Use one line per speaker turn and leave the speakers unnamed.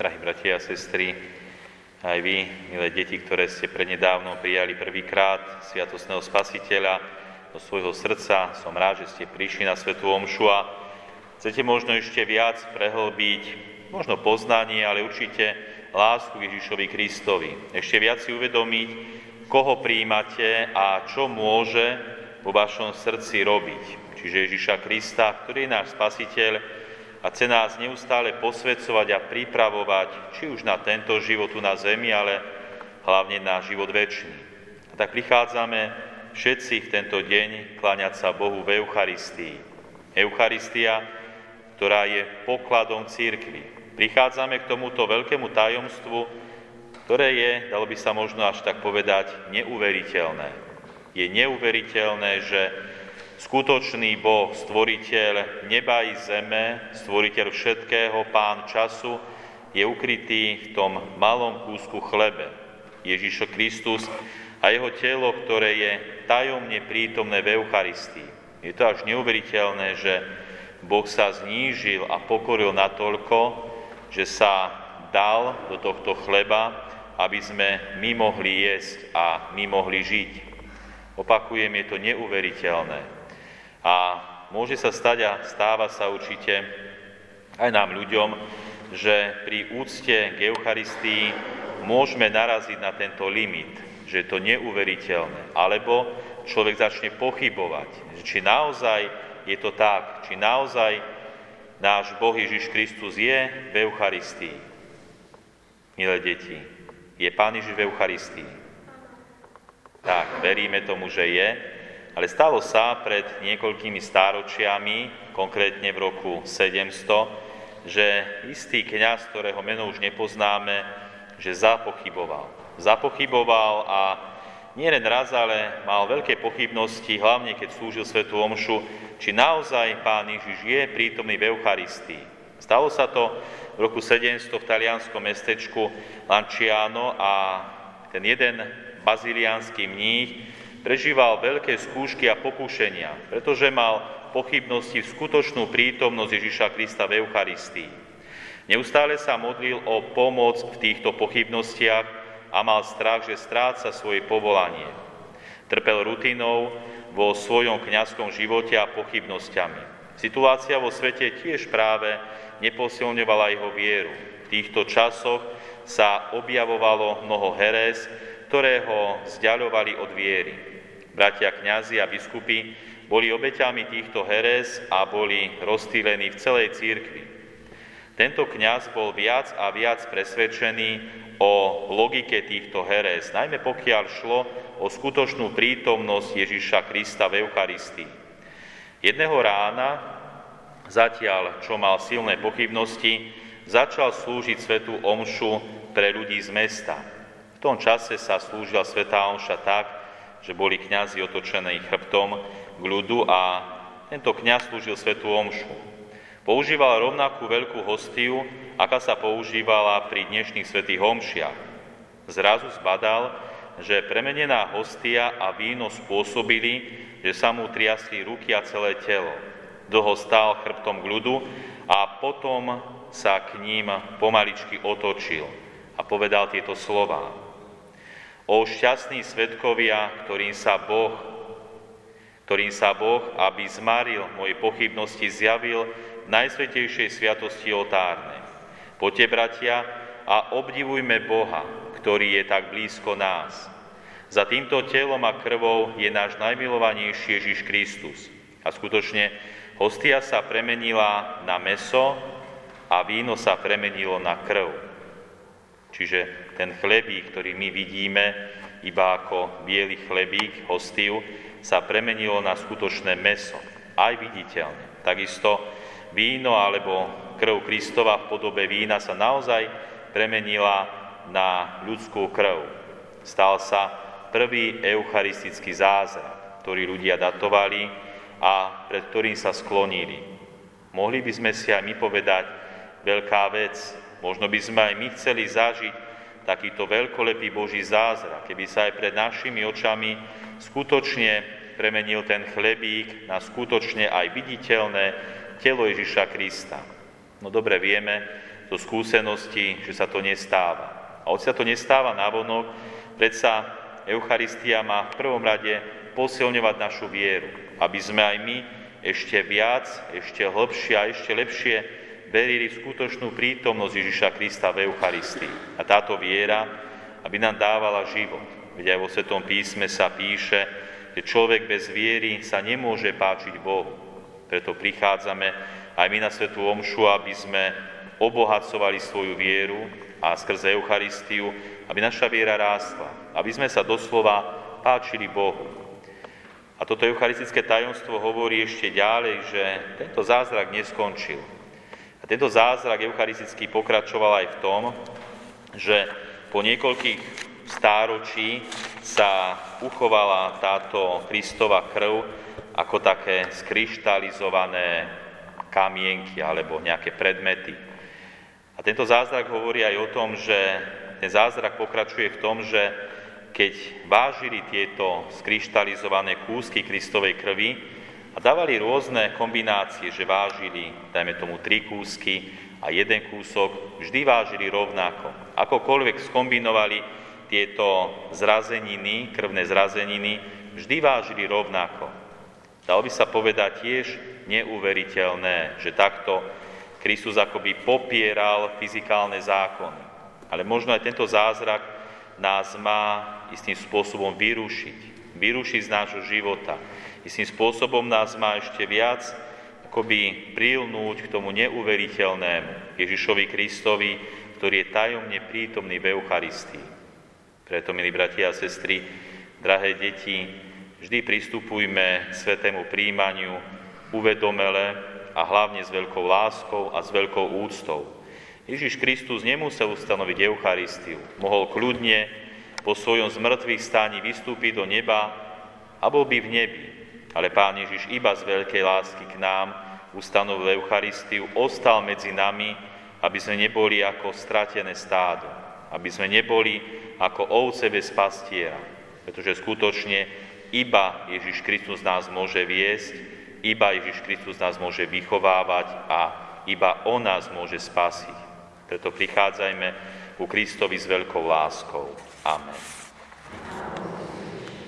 drahí bratia a sestry, aj vy, milé deti, ktoré ste prednedávno prijali prvýkrát Sviatosného Spasiteľa do svojho srdca, som rád, že ste prišli na Svetú Omšu a chcete možno ešte viac prehlbiť, možno poznanie, ale určite lásku Ježišovi Kristovi. Ešte viac si uvedomiť, koho príjmate a čo môže vo vašom srdci robiť. Čiže Ježiša Krista, ktorý je náš Spasiteľ, a chce nás neustále posvedcovať a pripravovať, či už na tento život tu na zemi, ale hlavne na život väčší. A tak prichádzame všetci v tento deň kláňať sa Bohu v Eucharistii. Eucharistia, ktorá je pokladom církvy. Prichádzame k tomuto veľkému tajomstvu, ktoré je, dalo by sa možno až tak povedať, neuveriteľné. Je neuveriteľné, že Skutočný Boh, stvoriteľ neba i zeme, stvoriteľ všetkého, pán času, je ukrytý v tom malom kúsku chlebe. Ježišo Kristus a jeho telo, ktoré je tajomne prítomné v Eucharistii. Je to až neuveriteľné, že Boh sa znížil a pokoril natoľko, že sa dal do tohto chleba, aby sme my mohli jesť a my mohli žiť. Opakujem, je to neuveriteľné. Môže sa stať a stáva sa určite aj nám ľuďom, že pri úcte k Eucharistii môžeme naraziť na tento limit, že je to neuveriteľné. Alebo človek začne pochybovať, či naozaj je to tak, či naozaj náš Boh Ježiš Kristus je v Eucharistii. Milé deti, je Pán Ježiš v Eucharistii. Tak, veríme tomu, že je, ale stalo sa pred niekoľkými stáročiami, konkrétne v roku 700, že istý kňaz, ktorého meno už nepoznáme, že zapochyboval. Zapochyboval a nielen raz, ale mal veľké pochybnosti, hlavne keď slúžil Svetu Omšu, či naozaj Pán Ježiš je prítomný v Eucharistii. Stalo sa to v roku 700 v talianskom mestečku Lanciano a ten jeden baziliánsky mních prežíval veľké skúšky a pokúšenia, pretože mal pochybnosti v skutočnú prítomnosť Ježiša Krista v Eucharistii. Neustále sa modlil o pomoc v týchto pochybnostiach a mal strach, že stráca svoje povolanie. Trpel rutinou vo svojom kňazskom živote a pochybnosťami. Situácia vo svete tiež práve neposilňovala jeho vieru. V týchto časoch sa objavovalo mnoho herez, ktoré ho od viery. Bratia kňazi a biskupy boli obeťami týchto herez a boli rozstýlení v celej církvi. Tento kňaz bol viac a viac presvedčený o logike týchto herez, najmä pokiaľ šlo o skutočnú prítomnosť Ježiša Krista v Eucharistii. Jedného rána, zatiaľ čo mal silné pochybnosti, začal slúžiť svetú omšu pre ľudí z mesta. V tom čase sa slúžila svetá omša tak, že boli kňazi otočení chrbtom k ľudu a tento kňaz slúžil svetú omšu. Používal rovnakú veľkú hostiu, aká sa používala pri dnešných svetých omšiach. Zrazu zbadal, že premenená hostia a víno spôsobili, že sa mu triasli ruky a celé telo. Dlho stál chrbtom k ľudu a potom sa k ním pomaličky otočil a povedal tieto slová. O šťastní svetkovia, ktorým sa Boh, ktorým sa Boh, aby zmaril moje pochybnosti, zjavil v najsvetejšej sviatosti oltárnej. Poďte, bratia, a obdivujme Boha, ktorý je tak blízko nás. Za týmto telom a krvou je náš najmilovanejší Ježiš Kristus. A skutočne hostia sa premenila na meso a víno sa premenilo na krv. Čiže ten chlebík, ktorý my vidíme iba ako biely chlebík, hostiu, sa premenilo na skutočné meso, aj viditeľne. Takisto víno alebo krv Kristova v podobe vína sa naozaj premenila na ľudskú krv. Stal sa prvý eucharistický zázrak, ktorý ľudia datovali a pred ktorým sa sklonili. Mohli by sme si aj my povedať, veľká vec, Možno by sme aj my chceli zažiť takýto veľkolepý Boží zázrak, keby sa aj pred našimi očami skutočne premenil ten chlebík na skutočne aj viditeľné telo Ježiša Krista. No dobre vieme, zo skúsenosti, že sa to nestáva. A od sa to nestáva navonok, predsa Eucharistia má v prvom rade posilňovať našu vieru, aby sme aj my ešte viac, ešte hlbšie a ešte lepšie verili v skutočnú prítomnosť Ježiša Krista v Eucharistii. A táto viera, aby nám dávala život. Veď aj vo Svetom písme sa píše, že človek bez viery sa nemôže páčiť Bohu. Preto prichádzame aj my na Svetú Omšu, aby sme obohacovali svoju vieru a skrze Eucharistiu, aby naša viera rástla, aby sme sa doslova páčili Bohu. A toto eucharistické tajomstvo hovorí ešte ďalej, že tento zázrak neskončil. Tento zázrak eucharistický pokračoval aj v tom, že po niekoľkých stáročí sa uchovala táto Kristova krv ako také skryštalizované kamienky alebo nejaké predmety. A tento zázrak hovorí aj o tom, že ten zázrak pokračuje v tom, že keď vážili tieto skryštalizované kúsky Kristovej krvi a dávali rôzne kombinácie, že vážili, dajme tomu, tri kúsky a jeden kúsok, vždy vážili rovnako. Akokoľvek skombinovali tieto zrazeniny, krvné zrazeniny, vždy vážili rovnako. Dalo by sa povedať tiež neuveriteľné, že takto Kristus akoby popieral fyzikálne zákony. Ale možno aj tento zázrak nás má istým spôsobom vyrušiť. Vyrušiť z nášho života. Istým spôsobom nás má ešte viac akoby prilnúť k tomu neuveriteľnému Ježišovi Kristovi, ktorý je tajomne prítomný v Eucharistii. Preto, milí bratia a sestry, drahé deti, vždy pristupujme k svetému príjmaniu uvedomele, a hlavne s veľkou láskou a s veľkou úctou. Ježiš Kristus nemusel ustanoviť Eucharistiu. Mohol kľudne po svojom zmrtvých stáni vystúpiť do neba a bol by v nebi. Ale Pán Ježiš iba z veľkej lásky k nám ustanovil Eucharistiu, ostal medzi nami, aby sme neboli ako stratené stádo, aby sme neboli ako ovce bez pastiera, pretože skutočne iba Ježiš Kristus nás môže viesť iba Ježiš Kristus nás môže vychovávať a iba On nás môže spasiť. Preto prichádzajme ku Kristovi s veľkou láskou. Amen.